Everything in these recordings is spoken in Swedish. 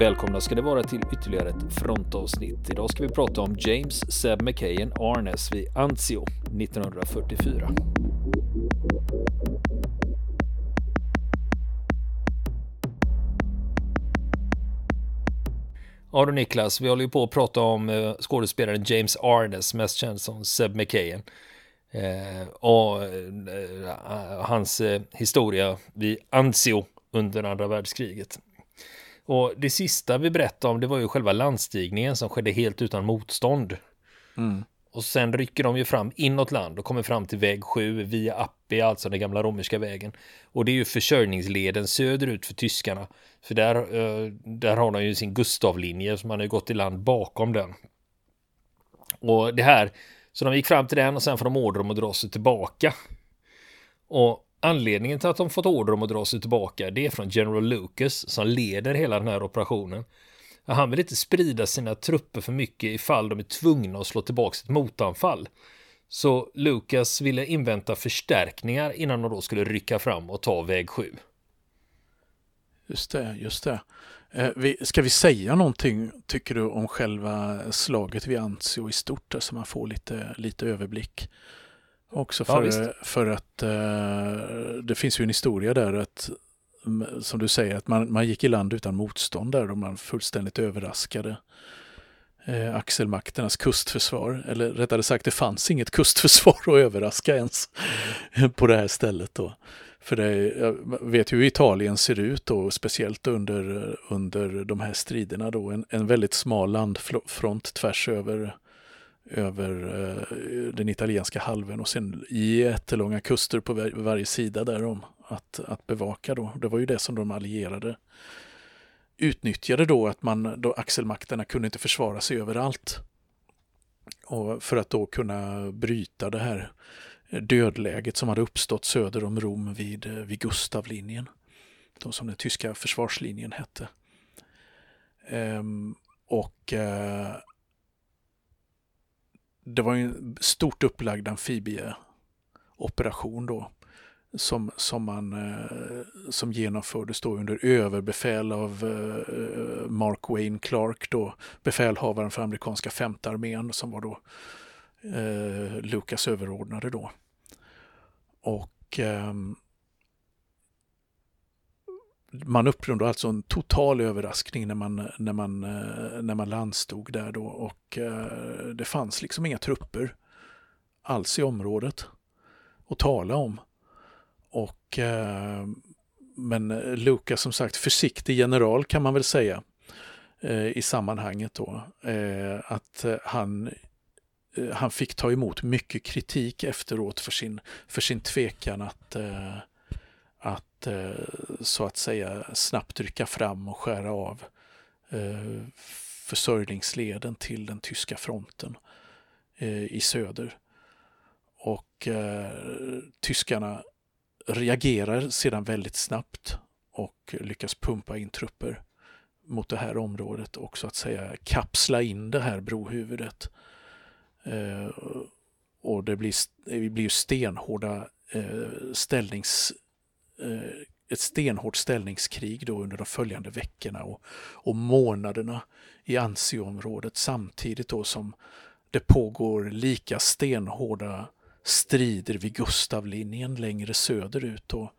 Välkomna ska det vara till ytterligare ett frontavsnitt. Idag ska vi prata om James Seb McKayen Arnes vid Anzio 1944. Ja du Niklas, vi håller ju på att prata om eh, skådespelaren James Arnes, mest känd som Seb McKayen. Eh, och eh, hans historia vid Anzio under andra världskriget. Och det sista vi berättade om det var ju själva landstigningen som skedde helt utan motstånd. Mm. Och sen rycker de ju fram inåt land och kommer fram till väg 7 via Appia, alltså den gamla romerska vägen. Och det är ju försörjningsleden söderut för tyskarna. För där, eh, där har de ju sin Gustavlinje som man har gått i land bakom den. Och det här, så de gick fram till den och sen får de order om att dra sig tillbaka. Och Anledningen till att de fått order om att dra sig tillbaka det är från General Lucas som leder hela den här operationen. Han vill inte sprida sina trupper för mycket ifall de är tvungna att slå tillbaka ett motanfall. Så Lucas ville invänta förstärkningar innan de då skulle rycka fram och ta väg 7. Just det, just det. Eh, ska vi säga någonting, tycker du, om själva slaget vid Anzio i stort, så man får lite, lite överblick? Också för, ja, för att uh, det finns ju en historia där att som du säger, att man, man gick i land utan motstånd där och man fullständigt överraskade eh, axelmakternas kustförsvar. Eller rättare sagt, det fanns inget kustförsvar att överraska ens mm. på det här stället. Då. För det, jag vet ju hur Italien ser ut då, speciellt under, under de här striderna då. En, en väldigt smal landfront tvärs över över eh, den italienska halvön och sen jättelånga kuster på var, varje sida därom att, att bevaka då. Det var ju det som de allierade utnyttjade då att man, då axelmakterna kunde inte försvara sig överallt. Och för att då kunna bryta det här dödläget som hade uppstått söder om Rom vid, eh, vid Gustavlinjen. De som den tyska försvarslinjen hette. Ehm, och eh, det var en stort upplagd amfibieoperation då som, som, man, eh, som genomfördes då under överbefäl av eh, Mark Wayne Clark, då, befälhavaren för amerikanska femte armén som var då eh, Lukas överordnade då. Och ehm, man upplevde alltså en total överraskning när man, när man, eh, när man landstod där då och eh, det fanns liksom inga trupper alls i området att tala om. Och, eh, men Lukas som sagt försiktig general kan man väl säga i sammanhanget då. Att han, han fick ta emot mycket kritik efteråt för sin, för sin tvekan att Eh, så att säga snabbt rycka fram och skära av eh, försörjningsleden till den tyska fronten eh, i söder. Och tyskarna reagerar sedan väldigt snabbt och lyckas pumpa in trupper mot det här området och så att säga kapsla in det här brohuvudet. och det blir, det blir stenhårda ställnings Eh, ett stenhårt ställningskrig då under de följande veckorna och, och månaderna i Anzio-området samtidigt då som det pågår lika stenhårda strider vid Gustavlinjen längre söderut och,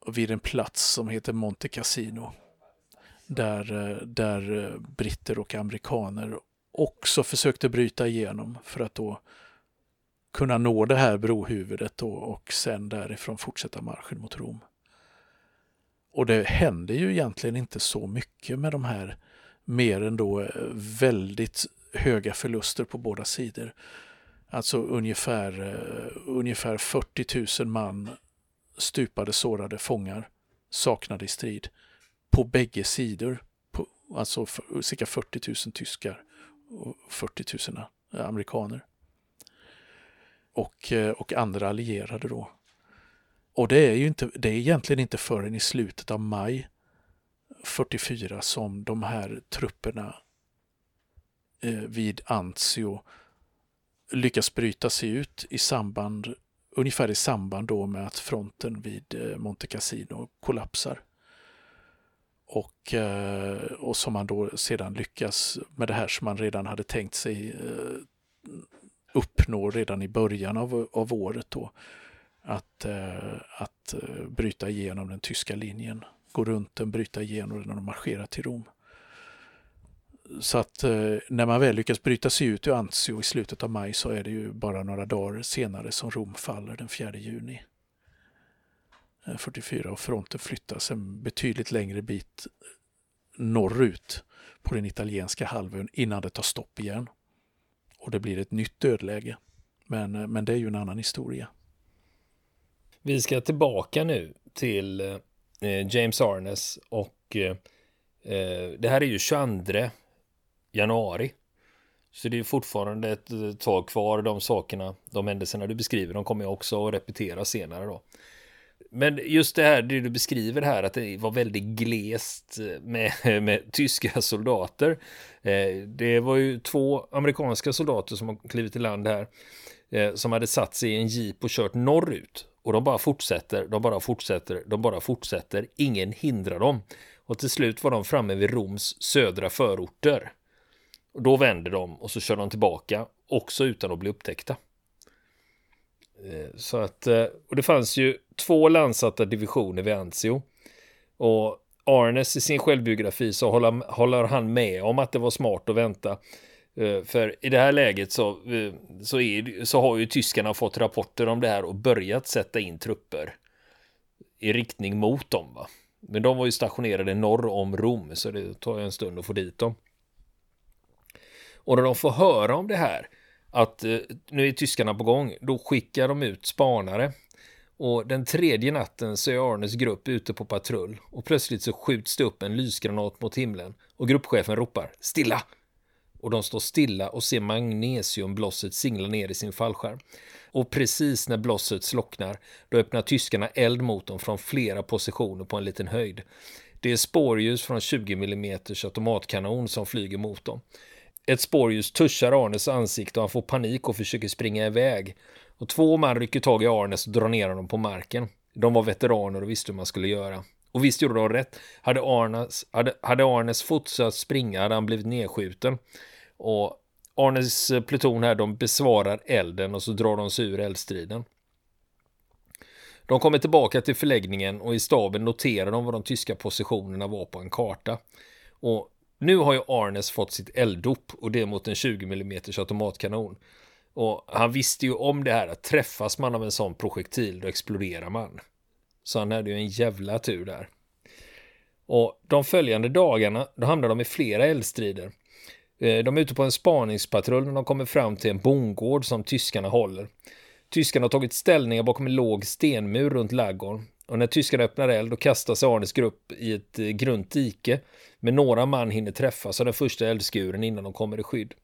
och vid en plats som heter Monte Cassino. Där, eh, där eh, britter och amerikaner också försökte bryta igenom för att då kunna nå det här brohuvudet då och sen därifrån fortsätta marschen mot Rom. Och det händer ju egentligen inte så mycket med de här mer än då eh, väldigt höga förluster på båda sidor. Alltså ungefär, uh, ungefär 40 000 man stupade, sårade fångar saknade i strid på bägge sidor. På, alltså för, cirka 40 000 tyskar och 40 000 amerikaner och, eh, och andra allierade då. Och det är ju inte, det är egentligen inte förrän i slutet av maj 44 som de här trupperna eh, vid Anzio lyckas bryta sig ut i samband, ungefär i samband då med att fronten vid eh, Monte Cassino kollapsar. Och, eh, och som man då sedan lyckas med det här som man redan hade tänkt sig eh, uppnår redan i början av, av året då. Att, eh, att eh, bryta igenom den tyska linjen, gå runt den, bryta igenom den och marschera till Rom. Så att eh, när man väl lyckas bryta sig ut ur Anzio i slutet av maj så är det ju bara några dagar senare som Rom faller den 4 juni. Eh, 44 och fronten flyttas en betydligt längre bit norrut på den italienska halvön innan det tar stopp igen. Och det blir ett nytt dödläge. Men, eh, men det är ju en annan historia. Vi ska tillbaka nu till eh, James Arnes och eh, eh det här är ju 22 januari. Så det är fortfarande ett eh, tag kvar. De sakerna, de händelserna du beskriver, de kommer jag också att repetera senare då. Men just det här, det du beskriver här, att det var väldigt glest eh, med, med tyska soldater. Eh, det var ju två amerikanska soldater som har klivit i land här, eh, som hade satt sig i en jeep och kört norrut. Och de bara fortsätter, de bara fortsätter, de bara fortsätter. Ingen hindrar dem. Och till slut var de framme vid Roms södra förorter. Och då vänder de och så kör de tillbaka, också utan att bli upptäckta. Eh, så att, eh, och det fanns ju två landsatta divisioner vid Anzio. Och Arnes i sin självbiografi så håller, håller han med om att det var smart att vänta. Eh, för i det här läget så, så, är, så har ju tyskarna fått rapporter om det här och börjat sätta in trupper i riktning mot dem. Va? Men de var ju stationerade norr om Rom så det tar ju en stund att få dit dem. Och när de får höra om det här att eh, nu är tyskarna på gång, då skickar de ut spanare. Och den tredje natten så är Arnes grupp ute på patrull och plötsligt så skjuts det upp en lysgranat mot himlen och gruppchefen ropar stilla. Och de står stilla och ser magnesiumblosset singla ner i sin fallskärm. Och precis när blosset slocknar, då öppnar tyskarna eld mot dem från flera positioner på en liten höjd. Det är spårljus från 20 mm automatkanon som flyger mot dem. Ett spårljus tuschar Arnes ansikte och han får panik och försöker springa iväg. Och två man rycker tag i Arnes och drar ner honom på marken. De var veteraner och visste hur man skulle göra. Och visst gjorde de rätt. Hade Arnes, hade, hade Arnes fortsatt springa hade han blivit nedskjuten. Och Arnes pluton här, de besvarar elden och så drar de sig ur eldstriden. De kommer tillbaka till förläggningen och i staben noterar de vad de tyska positionerna var på en karta. Och nu har ju Arnes fått sitt elddop och det mot en 20 mm automatkanon. Och han visste ju om det här att träffas man av en sån projektil då exploderar man. Så han hade ju en jävla tur där. Och de följande dagarna då hamnar de i flera eldstrider. Eh, de är ute på en spaningspatrull när de kommer fram till en bondgård som tyskarna håller. Tyskarna har tagit ställningar bakom en låg stenmur runt laggården och när tyskarna öppnar eld då kastar sig Arnes grupp i ett eh, grunt dike men några man hinner träffas av den första eldskuren innan de kommer i skydd.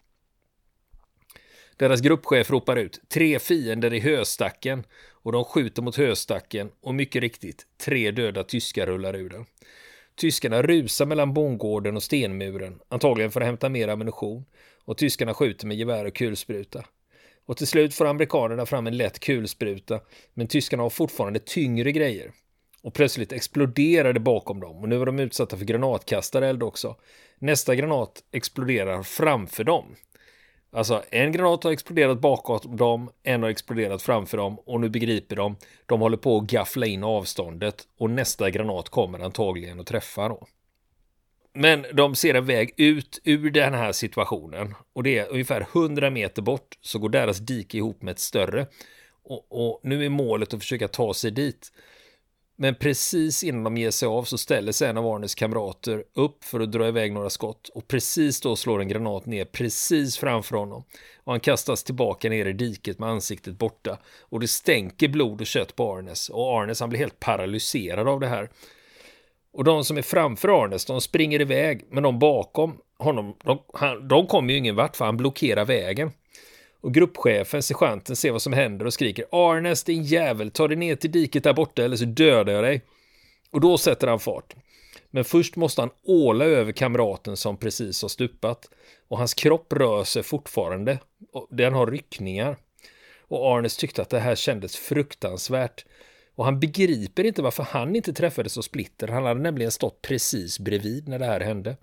Deras gruppchef ropar ut tre fiender i höstacken och de skjuter mot höstacken och mycket riktigt tre döda tyskar rullar ur den. Tyskarna rusar mellan bondgården och stenmuren, antagligen för att hämta mer ammunition och tyskarna skjuter med gevär och kulspruta. Och till slut får amerikanerna fram en lätt kulspruta, men tyskarna har fortfarande tyngre grejer. Och plötsligt exploderar det bakom dem och nu är de utsatta för granatkastareld också. Nästa granat exploderar framför dem. Alltså en granat har exploderat bakom dem, en har exploderat framför dem och nu begriper de. De håller på att gaffla in avståndet och nästa granat kommer antagligen att träffa då. Men de ser en väg ut ur den här situationen. Och det är ungefär 100 meter bort så går deras dike ihop med ett större. Och, och nu är målet att försöka ta sig dit. Men precis innan de ger sig av så ställer sig en av Arnes kamrater upp för att dra iväg några skott. Och precis då slår en granat ner precis framför honom. Och han kastas tillbaka ner i diket med ansiktet borta. Och det stänker blod och kött på Arnes. Och Arnes han blir helt paralyserad av det här och de som är framför Arnes, de springer iväg, men de bakom honom, de, han, de kommer ju ingen vart för han blockerar vägen. Och gruppchefen, sergeanten, ser vad som händer och skriker Arnes, din jävel, ta dig ner till diket där borta eller så dödar jag dig. Och då sätter han fart. Men först måste han åla över kamraten som precis har stupat. Och hans kropp rör sig fortfarande. Och den har ryckningar. Och Arnes tyckte att det här kändes fruktansvärt. Och han begriper inte varför han inte träffades av Splitter. Han hade nämligen stått precis bredvid när det här hände.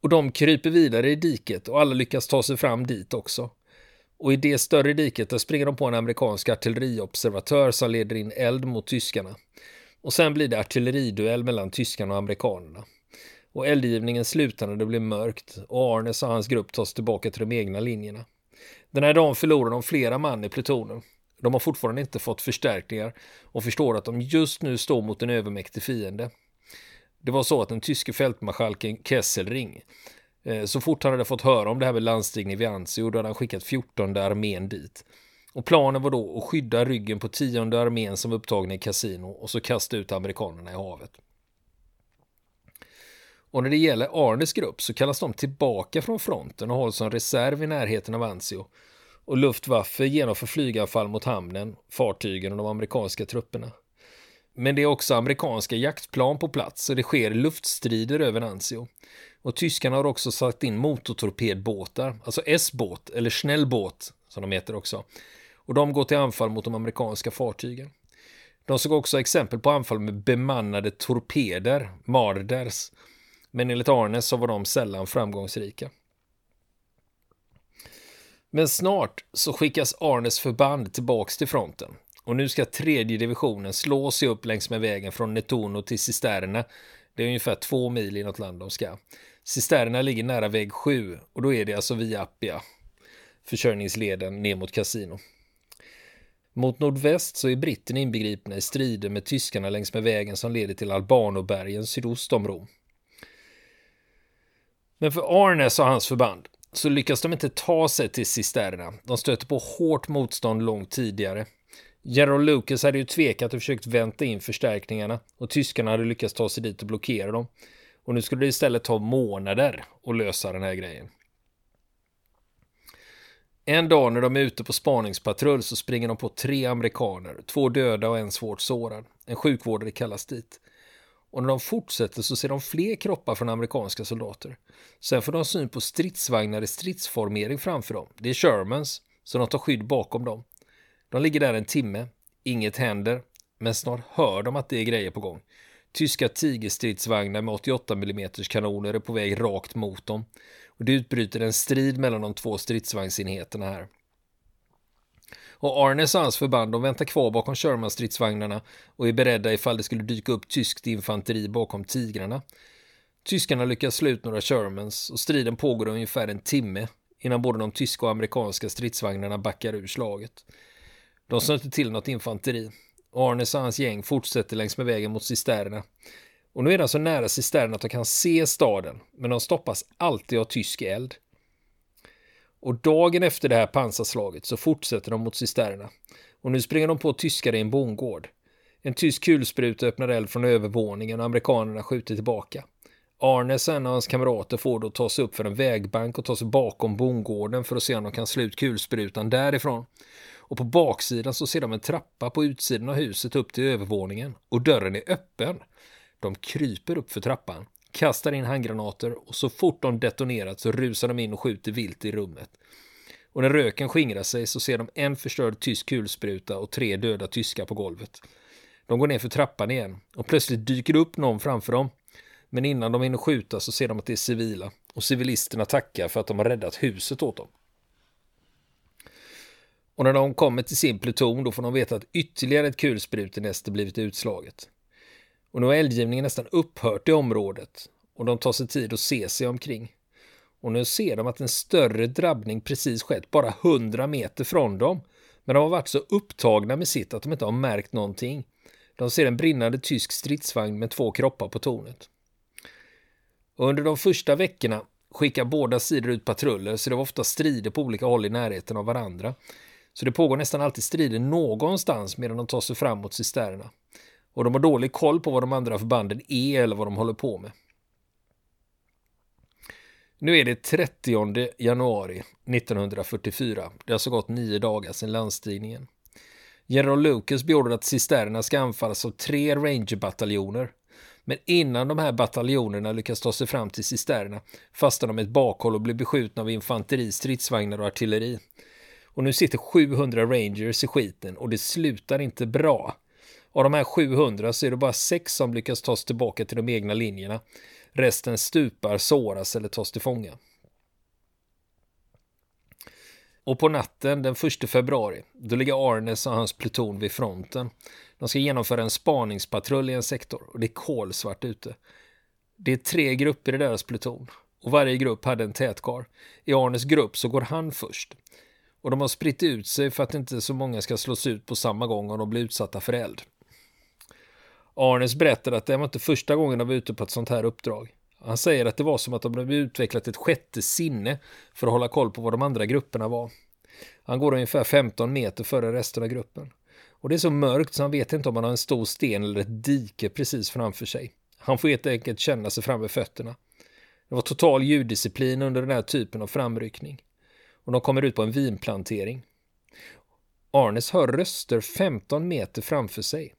Och de kryper vidare i diket och alla lyckas ta sig fram dit också. Och i det större diket där springer de på en amerikansk artilleriobservatör som leder in eld mot tyskarna. Och sen blir det artilleriduell mellan tyskarna och amerikanerna. Och eldgivningen slutar när det blir mörkt och Arnes och hans grupp tas tillbaka till de egna linjerna. Den här dagen förlorar de flera man i plutonen. De har fortfarande inte fått förstärkningar och förstår att de just nu står mot en övermäktig fiende. Det var så att den tyske fältmarskalken Kesselring, eh, så fort han hade fått höra om det här med landstigning vid Anzio, då hade han skickat 14 armén dit. Och planen var då att skydda ryggen på tionde armén som var upptagna i kasino och så kasta ut amerikanerna i havet. Och när det gäller Arnes grupp så kallas de tillbaka från fronten och hålls som reserv i närheten av Anzio. Och Luftwaffe genomför flyganfall mot hamnen, fartygen och de amerikanska trupperna. Men det är också amerikanska jaktplan på plats och det sker luftstrider över Anzio. Och tyskarna har också satt in motortorpedbåtar, alltså S-båt eller snällbåt som de heter också. Och de går till anfall mot de amerikanska fartygen. De såg också exempel på anfall med bemannade torpeder, Marders, men enligt Arnes så var de sällan framgångsrika. Men snart så skickas Arnes förband tillbaks till fronten och nu ska tredje divisionen slå sig upp längs med vägen från Netono till Cisterna. Det är ungefär två mil inåt land de ska. Cisterna ligger nära väg 7 och då är det alltså via Appia, försörjningsleden ner mot Casino. Mot nordväst så är britterna inbegripna i strider med tyskarna längs med vägen som leder till Albanobergen sydost om Rom. Men för Arnes och hans förband så lyckas de inte ta sig till Cisterna. De stöter på hårt motstånd långt tidigare. General Lucas hade ju tvekat och försökt vänta in förstärkningarna och tyskarna hade lyckats ta sig dit och blockera dem. Och nu skulle det istället ta månader att lösa den här grejen. En dag när de är ute på spaningspatrull så springer de på tre amerikaner, två döda och en svårt sårad. En sjukvårdare kallas dit. Och när de fortsätter så ser de fler kroppar från amerikanska soldater. Sen får de syn på stridsvagnar i stridsformering framför dem. Det är Shermans, så de tar skydd bakom dem. De ligger där en timme, inget händer, men snart hör de att det är grejer på gång. Tyska tigerstridsvagnar med 88 mm kanoner är på väg rakt mot dem. Och det utbryter en strid mellan de två stridsvagnsenheterna här. Och Arnes och hans förband de väntar kvar bakom Sherman-stridsvagnarna och är beredda ifall det skulle dyka upp tyskt infanteri bakom tigrarna. Tyskarna lyckas slå ut några Shermans och striden pågår ungefär en timme innan både de tyska och amerikanska stridsvagnarna backar ur slaget. De stöter till något infanteri. Arnes och hans gäng fortsätter längs med vägen mot cisterna. Och nu är de så alltså nära cisterna att de kan se staden, men de stoppas alltid av tysk eld. Och dagen efter det här pansarslaget så fortsätter de mot cisterna. Och nu springer de på tyskar i en bondgård. En tysk kulspruta öppnar eld från övervåningen och amerikanerna skjuter tillbaka. Arnesen och hans kamrater får då ta sig upp för en vägbank och ta sig bakom bondgården för att se om de kan slå ut kulsprutan därifrån. Och på baksidan så ser de en trappa på utsidan av huset upp till övervåningen och dörren är öppen. De kryper upp för trappan kastar in handgranater och så fort de detonerat så rusar de in och skjuter vilt i rummet. Och när röken skingrar sig så ser de en förstörd tysk kulspruta och tre döda tyskar på golvet. De går ner för trappan igen och plötsligt dyker det upp någon framför dem. Men innan de hinner skjuta så ser de att det är civila och civilisterna tackar för att de har räddat huset åt dem. Och när de kommer till sin pluton då får de veta att ytterligare ett kulsprutenäste blivit utslaget. Och nu har eldgivningen nästan upphört i området och de tar sig tid att se sig omkring. Och nu ser de att en större drabbning precis skett bara hundra meter från dem. Men de har varit så upptagna med sitt att de inte har märkt någonting. De ser en brinnande tysk stridsvagn med två kroppar på tornet. Och under de första veckorna skickar båda sidor ut patruller så det var ofta strider på olika håll i närheten av varandra. Så det pågår nästan alltid strider någonstans medan de tar sig fram mot cisternerna. Och de har dålig koll på vad de andra förbanden är eller vad de håller på med. Nu är det 30 januari 1944. Det har så gått nio dagar sedan landstigningen. General Lucas beordrar att cisternerna ska anfallas av tre rangerbataljoner. Men innan de här bataljonerna lyckas ta sig fram till cisternerna fastnar de i ett bakhåll och blir beskjutna av infanteri, stridsvagnar och artilleri. Och nu sitter 700 Rangers i skiten och det slutar inte bra. Av de här 700 så är det bara sex som lyckas ta sig tillbaka till de egna linjerna. Resten stupar, såras eller tas till fånga. Och på natten den 1 februari, då ligger Arnes och hans pluton vid fronten. De ska genomföra en spaningspatrull i en sektor och det är kolsvart ute. Det är tre grupper i deras pluton och varje grupp hade en tätkar. I Arnes grupp så går han först. Och de har spritt ut sig för att inte så många ska slås ut på samma gång och de blir utsatta för eld. Arnes berättade att det var inte första gången de var ute på ett sånt här uppdrag. Han säger att det var som att de hade utvecklat ett sjätte sinne för att hålla koll på vad de andra grupperna var. Han går ungefär 15 meter före resten av gruppen. Och det är så mörkt så han vet inte om han har en stor sten eller ett dike precis framför sig. Han får helt enkelt känna sig fram med fötterna. Det var total ljuddisciplin under den här typen av framryckning. Och de kommer ut på en vinplantering. Arnes hör röster 15 meter framför sig.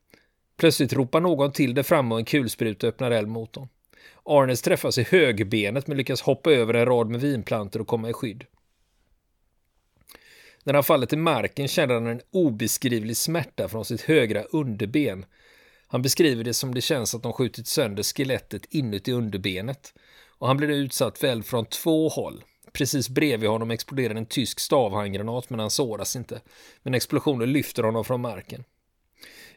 Plötsligt ropar någon till där framme och en kulspruta öppnar eld mot dem. Arnes träffas i högerbenet men lyckas hoppa över en rad med vinplantor och komma i skydd. När han faller till marken känner han en obeskrivlig smärta från sitt högra underben. Han beskriver det som det känns att de skjutit sönder skelettet inuti underbenet. Och han blir utsatt för eld från två håll. Precis bredvid honom exploderar en tysk stavhandgranat men han såras inte. Men explosionen lyfter honom från marken.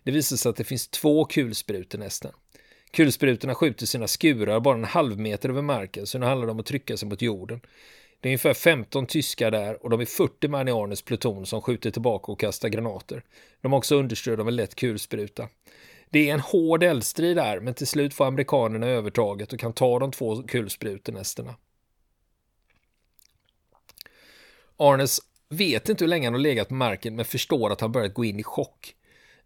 Det visar sig att det finns två kulsprutor nästan. Kulsprutorna skjuter sina skurar bara en halv meter över marken så nu handlar det om att trycka sig mot jorden. Det är ungefär 15 tyskar där och de är 40 man i Arnes pluton som skjuter tillbaka och kastar granater. De har också understöd av en lätt kulspruta. Det är en hård eldstrid där, men till slut får amerikanerna övertaget och kan ta de två kulsprutenästerna. Arnes vet inte hur länge han har legat på marken men förstår att han börjat gå in i chock.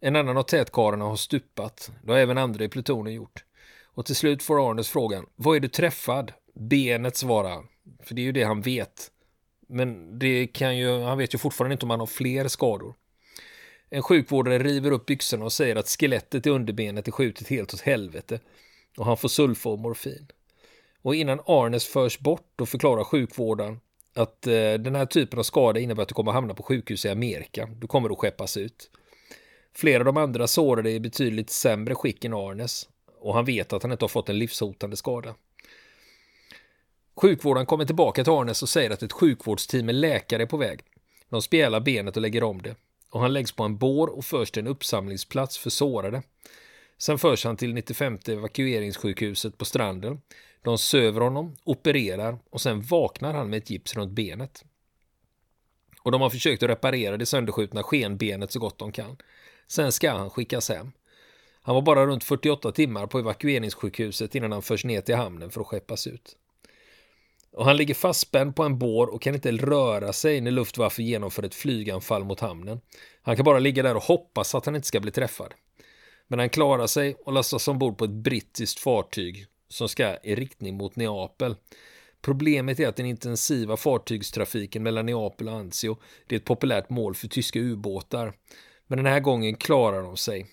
En annan av tätkarlarna har stupat. Det har även andra i plutonen gjort. Och till slut får Arnes frågan, vad är du träffad? Benet svarar han. För det är ju det han vet. Men det kan ju, han vet ju fortfarande inte om han har fler skador. En sjukvårdare river upp byxorna och säger att skelettet i underbenet är skjutet helt åt helvete. Och han får sulfa och morfin. Och innan Arnes förs bort då förklarar sjukvårdaren att eh, den här typen av skada innebär att du kommer hamna på sjukhus i Amerika. Du kommer att skeppas ut. Flera av de andra sårade är i betydligt sämre skick än Arnes och han vet att han inte har fått en livshotande skada. Sjukvården kommer tillbaka till Arnes och säger att ett sjukvårdsteam med läkare är på väg. De spjälar benet och lägger om det och han läggs på en bår och förs till en uppsamlingsplats för sårade. Sen förs han till 95 evakueringssjukhuset på stranden. De söver honom, opererar och sen vaknar han med ett gips runt benet. Och de har försökt att reparera det sönderskjutna skenbenet så gott de kan. Sen ska han skickas hem. Han var bara runt 48 timmar på evakueringssjukhuset innan han förs ner till hamnen för att skeppas ut. Och han ligger fastspänd på en bår och kan inte röra sig när Luftwaffe genomför ett flyganfall mot hamnen. Han kan bara ligga där och hoppas att han inte ska bli träffad. Men han klarar sig och lastas ombord på ett brittiskt fartyg som ska i riktning mot Neapel. Problemet är att den intensiva fartygstrafiken mellan Neapel och Anzio det är ett populärt mål för tyska ubåtar. Men den här gången klarar de sig.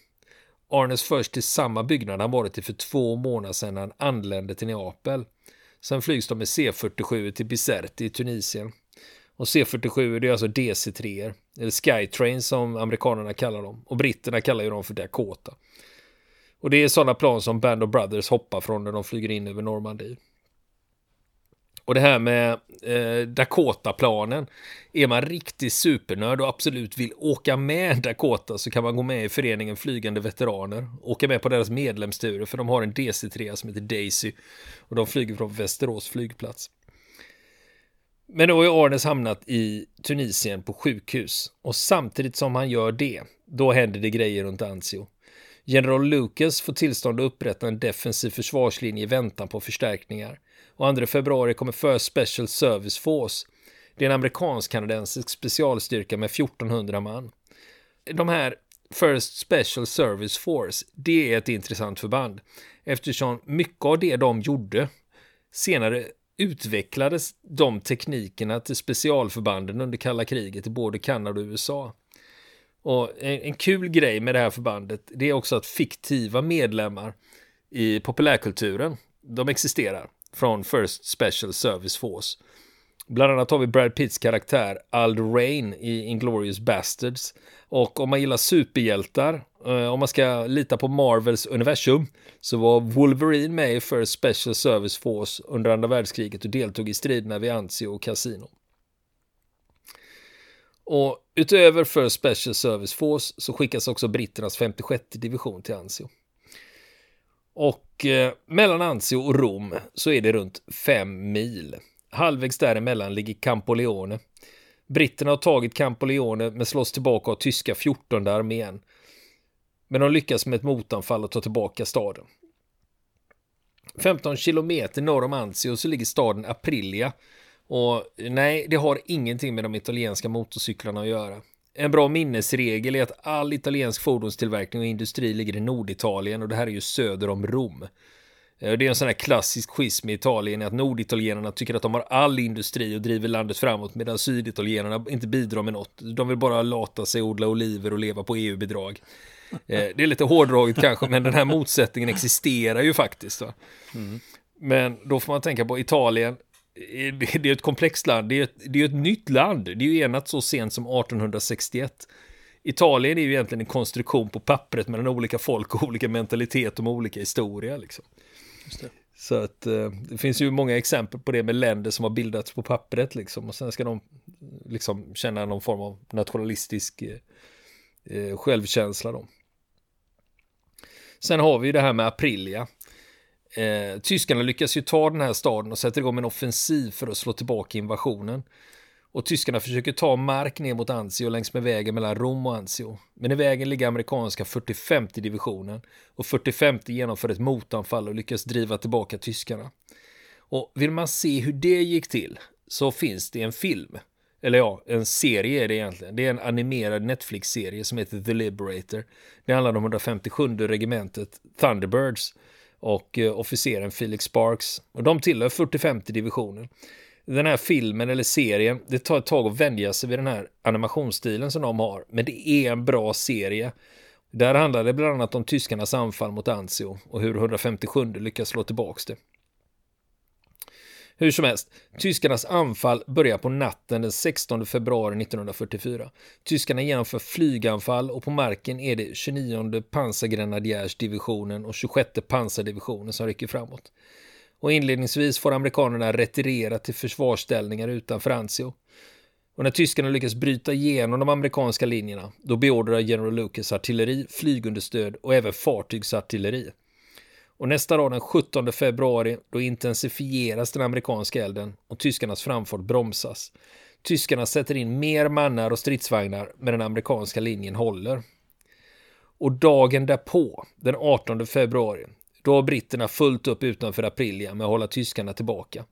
Arnes förs till samma byggnad han varit i för två månader sedan han anlände till Neapel. Sen flygs de med C47 till Bizerte i Tunisien. Och C47 det är alltså DC3, eller Skytrain som amerikanerna kallar dem. Och britterna kallar ju dem för Dakota. Och det är sådana plan som Band of Brothers hoppar från när de flyger in över Normandie. Och det här med eh, Dakota-planen. Är man riktigt supernörd och absolut vill åka med Dakota så kan man gå med i föreningen Flygande Veteraner. Åka med på deras medlemsturer för de har en DC-3 som heter Daisy. Och de flyger från Västerås flygplats. Men då har ju Arnes hamnat i Tunisien på sjukhus. Och samtidigt som han gör det, då händer det grejer runt Anzio. General Lucas får tillstånd att upprätta en defensiv försvarslinje i väntan på förstärkningar och 2 februari kommer First Special Service Force. Det är en amerikansk-kanadensisk specialstyrka med 1400 man. De här First Special Service Force, det är ett intressant förband eftersom mycket av det de gjorde senare utvecklades de teknikerna till specialförbanden under kalla kriget i både Kanada och USA. Och en, en, kul grej med det här förbandet, det är också att fiktiva medlemmar i populärkulturen, de existerar från First Special Service Force. Bland annat har vi Brad Pitts karaktär Ald Rain i Inglourious Bastards. Och om man gillar superhjältar, eh, om man ska lita på Marvels universum, så var Wolverine med i First Special Service Force under andra världskriget och deltog i striderna vid Anzio och Casino. Och utöver First Special Service Force så skickas också britternas 56 division till Anzio. Och eh, mellan Anzio och Rom så är det runt fem mil. Halvvägs däremellan ligger Campoleone. Britterna har tagit Campoleone men slås tillbaka av tyska 14 armén. Men de lyckas med ett motanfall och ta tillbaka staden. 15 kilometer norr om Anzio så ligger staden Aprilia. Och nej, det har ingenting med de italienska motorcyklarna att göra. En bra minnesregel är att all italiensk fordonstillverkning och industri ligger i Norditalien och det här är ju söder om Rom. Eh, det är en sån här klassisk schism i Italien att norditalienarna tycker att de har all industri och driver landet framåt medan syditalienarna inte bidrar med något. De vill bara lata sig, odla oliver och leva på EU-bidrag. Eh, det är lite hårdraget kanske, men den här motsättningen existerar ju faktiskt. Mm. Men då får man tänka på Italien. Det är ett komplext land, det är ett, det är ett nytt land. Det är ju enat så sent som 1861. Italien är ju egentligen en konstruktion på pappret mellan olika folk och olika mentalitet och med olika historia. Liksom. Så att eh, det finns ju många exempel på det med länder som har bildats på pappret liksom och sen ska de liksom känna någon form av nationalistisk eh, eh, självkänsla då. Sen har vi det här med Aprilia. Eh, tyskarna lyckas ju ta den här staden och sätter igång en offensiv för att slå tillbaka invasionen. Och tyskarna försöker ta mark ner mot Anzio längs med vägen mellan Rom och Anzio. Men i vägen ligger amerikanska 45 divisionen och 45 genomför ett motanfall och lyckas driva tillbaka tyskarna. Och vill man se hur det gick till så finns det en film. Eller ja, en serie är det egentligen. Det är en animerad Netflix-serie som heter The Liberator. Det handlar om 157 regementet Thunderbirds och eh, officeren Felix Sparks. Och de tillhör 45 divisionen den här filmen eller serien, det tar ett tag att vänja sig vid den här animationsstilen som de har. Men det är en bra serie. Där handlar det bland annat om tyskarnas anfall mot Anzio och hur 157 lyckas slå tillbaks det. Hur som helst, tyskarnas anfall börjar på natten den 16 februari 1944. Tyskarna genomför flyganfall och på marken är det 29 pansargrenadjärsdivisionen och 26 pansardivisionen som rycker framåt och inledningsvis får amerikanerna retirera till försvarsställningar utanför Anzio. Och när tyskarna lyckas bryta igenom de amerikanska linjerna, då beordrar General Lucas artilleri, flygunderstöd och även fartygsartilleri. Och nästa dag den 17 februari, då intensifieras den amerikanska elden och tyskarnas framfart bromsas. Tyskarna sätter in mer mannar och stridsvagnar, men den amerikanska linjen håller. Och dagen därpå, den 18 februari, då har britterna fullt upp utanför Aprilia med att hålla tyskarna tillbaka.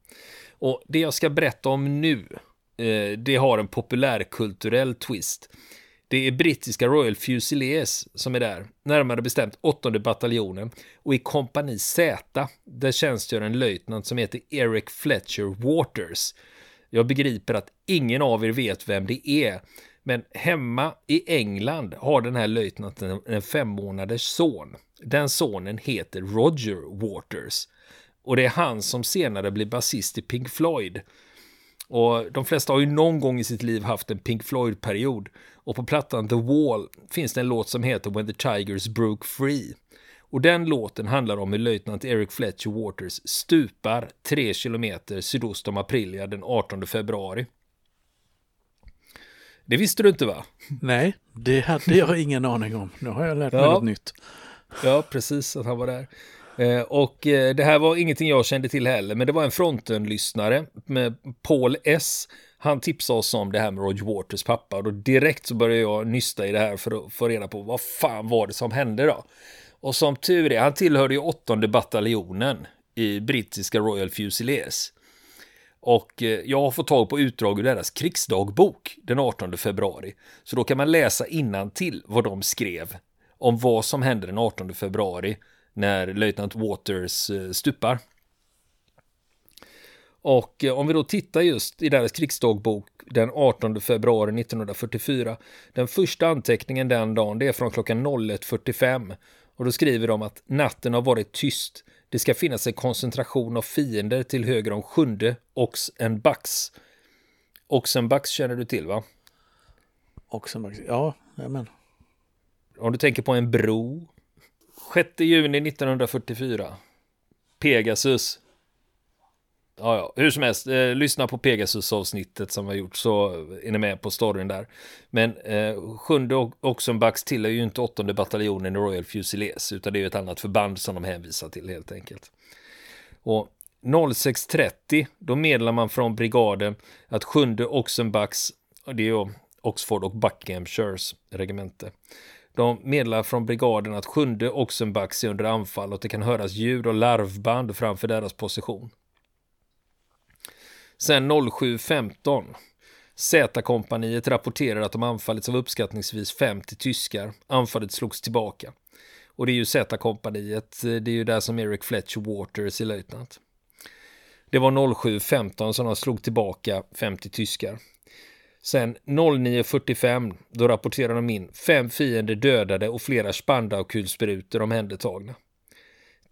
Och det jag ska berätta om nu, eh, det har en populärkulturell twist. Det är brittiska Royal Fusiliers som är där, närmare bestämt åttonde bataljonen och i kompani Z, där tjänstgör en löjtnant som heter Eric Fletcher Waters. Jag begriper att ingen av er vet vem det är, men hemma i England har den här löjtnanten en fem månaders son. Den sonen heter Roger Waters. Och det är han som senare blir basist i Pink Floyd. Och de flesta har ju någon gång i sitt liv haft en Pink Floyd-period. Och på plattan The Wall finns det en låt som heter When the Tigers Broke Free. Och den låten handlar om hur löjtnant Eric Fletcher Waters stupar tre kilometer sydost om Aprilia den 18 februari. Det visste du inte va? Nej, det hade jag ingen aning om. Nu har jag lärt mig ja. något nytt. Ja, precis, att han var där. Eh, och eh, det här var ingenting jag kände till heller, men det var en fronten-lyssnare med Paul S. Han tipsade oss om det här med Roger Waters pappa och då direkt så började jag nysta i det här för att få reda på vad fan var det som hände då. Och som tur är, han tillhörde ju åttonde bataljonen i brittiska Royal Fusiliers. Och eh, jag har fått tag på utdrag ur deras krigsdagbok den 18 februari. Så då kan man läsa innan till vad de skrev om vad som hände den 18 februari när löjtnant Waters eh, stupar. Och eh, om vi då tittar just i deras krigsdagbok den 18 februari 1944. Den första anteckningen den dagen det är från klockan 01.45 och då skriver de att natten har varit tyst. Det ska finnas en koncentration av fiender till höger om sjunde Ox and Bucks. Oxenbucks känner du till va? Oxenbucks, ja, men. Om du tänker på en bro. 6 juni 1944. Pegasus. Ja, ja, hur som helst, eh, lyssna på Pegasus-avsnittet som har gjort så är ni med på storyn där. Men eh, sjunde Oxenbucks tillhör ju inte åttonde bataljonen i Royal Fusiliers, utan det är ju ett annat förband som de hänvisar till helt enkelt. Och 06.30, då meddelar man från brigaden att sjunde Oxenbucks, och det är ju Oxford och Buckinghamshires regemente, de meddelar från brigaden att sjunde Oxenbucks är under anfall och det kan höras ljud och larvband framför deras position. Sen 07.15 Z-kompaniet rapporterar att de anfallits av uppskattningsvis 50 tyskar. Anfallet slogs tillbaka. Och det är ju Z-kompaniet, det är ju där som Eric Fletcher Waters är löjtnant. Det var 07.15 som de slog tillbaka 50 tyskar. Sen 09.45 då rapporterar de in fem fiender dödade och flera Spandau-kulsprutor omhändertagna.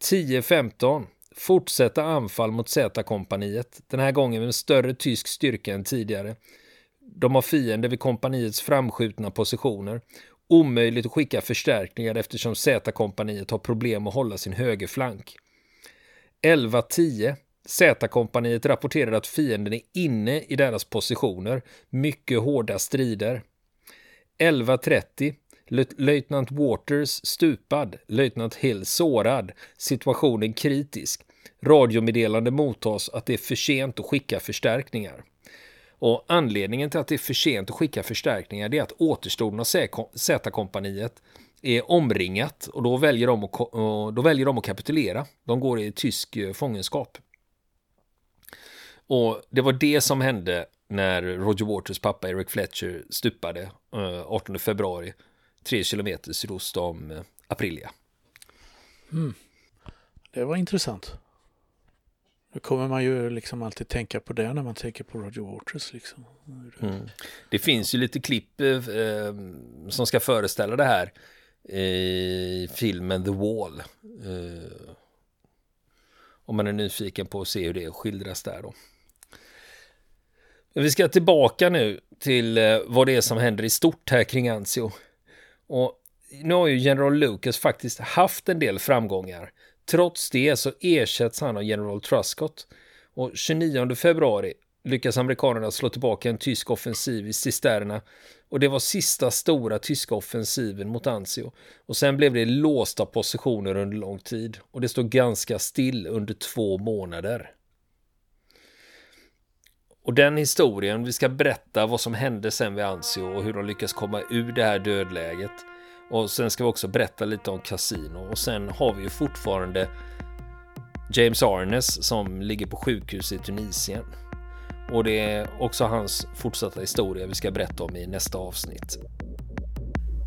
10.15 fortsätta anfall mot Z-kompaniet, den här gången med en större tysk styrka än tidigare. De har fiender vid kompaniets framskjutna positioner. Omöjligt att skicka förstärkningar eftersom Z-kompaniet har problem att hålla sin högerflank. 11.10 Z-kompaniet rapporterar att fienden är inne i deras positioner. Mycket hårda strider. 11.30 Löjtnant Waters stupad, löjtnant Hill sårad, situationen kritisk. Radiomeddelande mottas att det är för sent att skicka förstärkningar. Och anledningen till att det är för sent att skicka förstärkningar är att återstoden av Z-kompaniet är omringat och då väljer, de att, då väljer de att kapitulera. De går i tysk eh, fångenskap. Och det var det som hände när Roger Waters pappa Eric Fletcher stupade 18 eh, februari tre kilometer sydost om eh, Aprilia. Mm. Det var intressant. Nu kommer man ju liksom alltid tänka på det när man tänker på Roger Waters. Liksom. Mm. Det finns ju lite klipp eh, eh, som ska föreställa det här i filmen The Wall. Eh, om man är nyfiken på att se hur det skildras där då. Vi ska tillbaka nu till eh, vad det är som händer i stort här kring Anzio. Och nu har ju General Lucas faktiskt haft en del framgångar. Trots det så ersätts han av General Truscott. Och 29 februari lyckas amerikanerna slå tillbaka en tysk offensiv i Cisterna och det var sista stora tyska offensiven mot Anzio. Och sen blev det låsta positioner under lång tid och det stod ganska still under två månader. Och den historien, vi ska berätta vad som hände sen vid Anzio och hur de lyckas komma ur det här dödläget. Och sen ska vi också berätta lite om Casino och sen har vi ju fortfarande James Arnes som ligger på sjukhus i Tunisien. Och det är också hans fortsatta historia vi ska berätta om i nästa avsnitt.